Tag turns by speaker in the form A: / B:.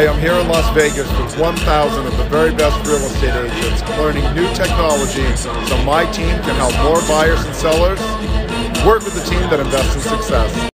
A: Hi, I'm here in Las Vegas with 1,000 of the very best real estate agents learning new technology so my team can help more buyers and sellers work with the team that invests in success.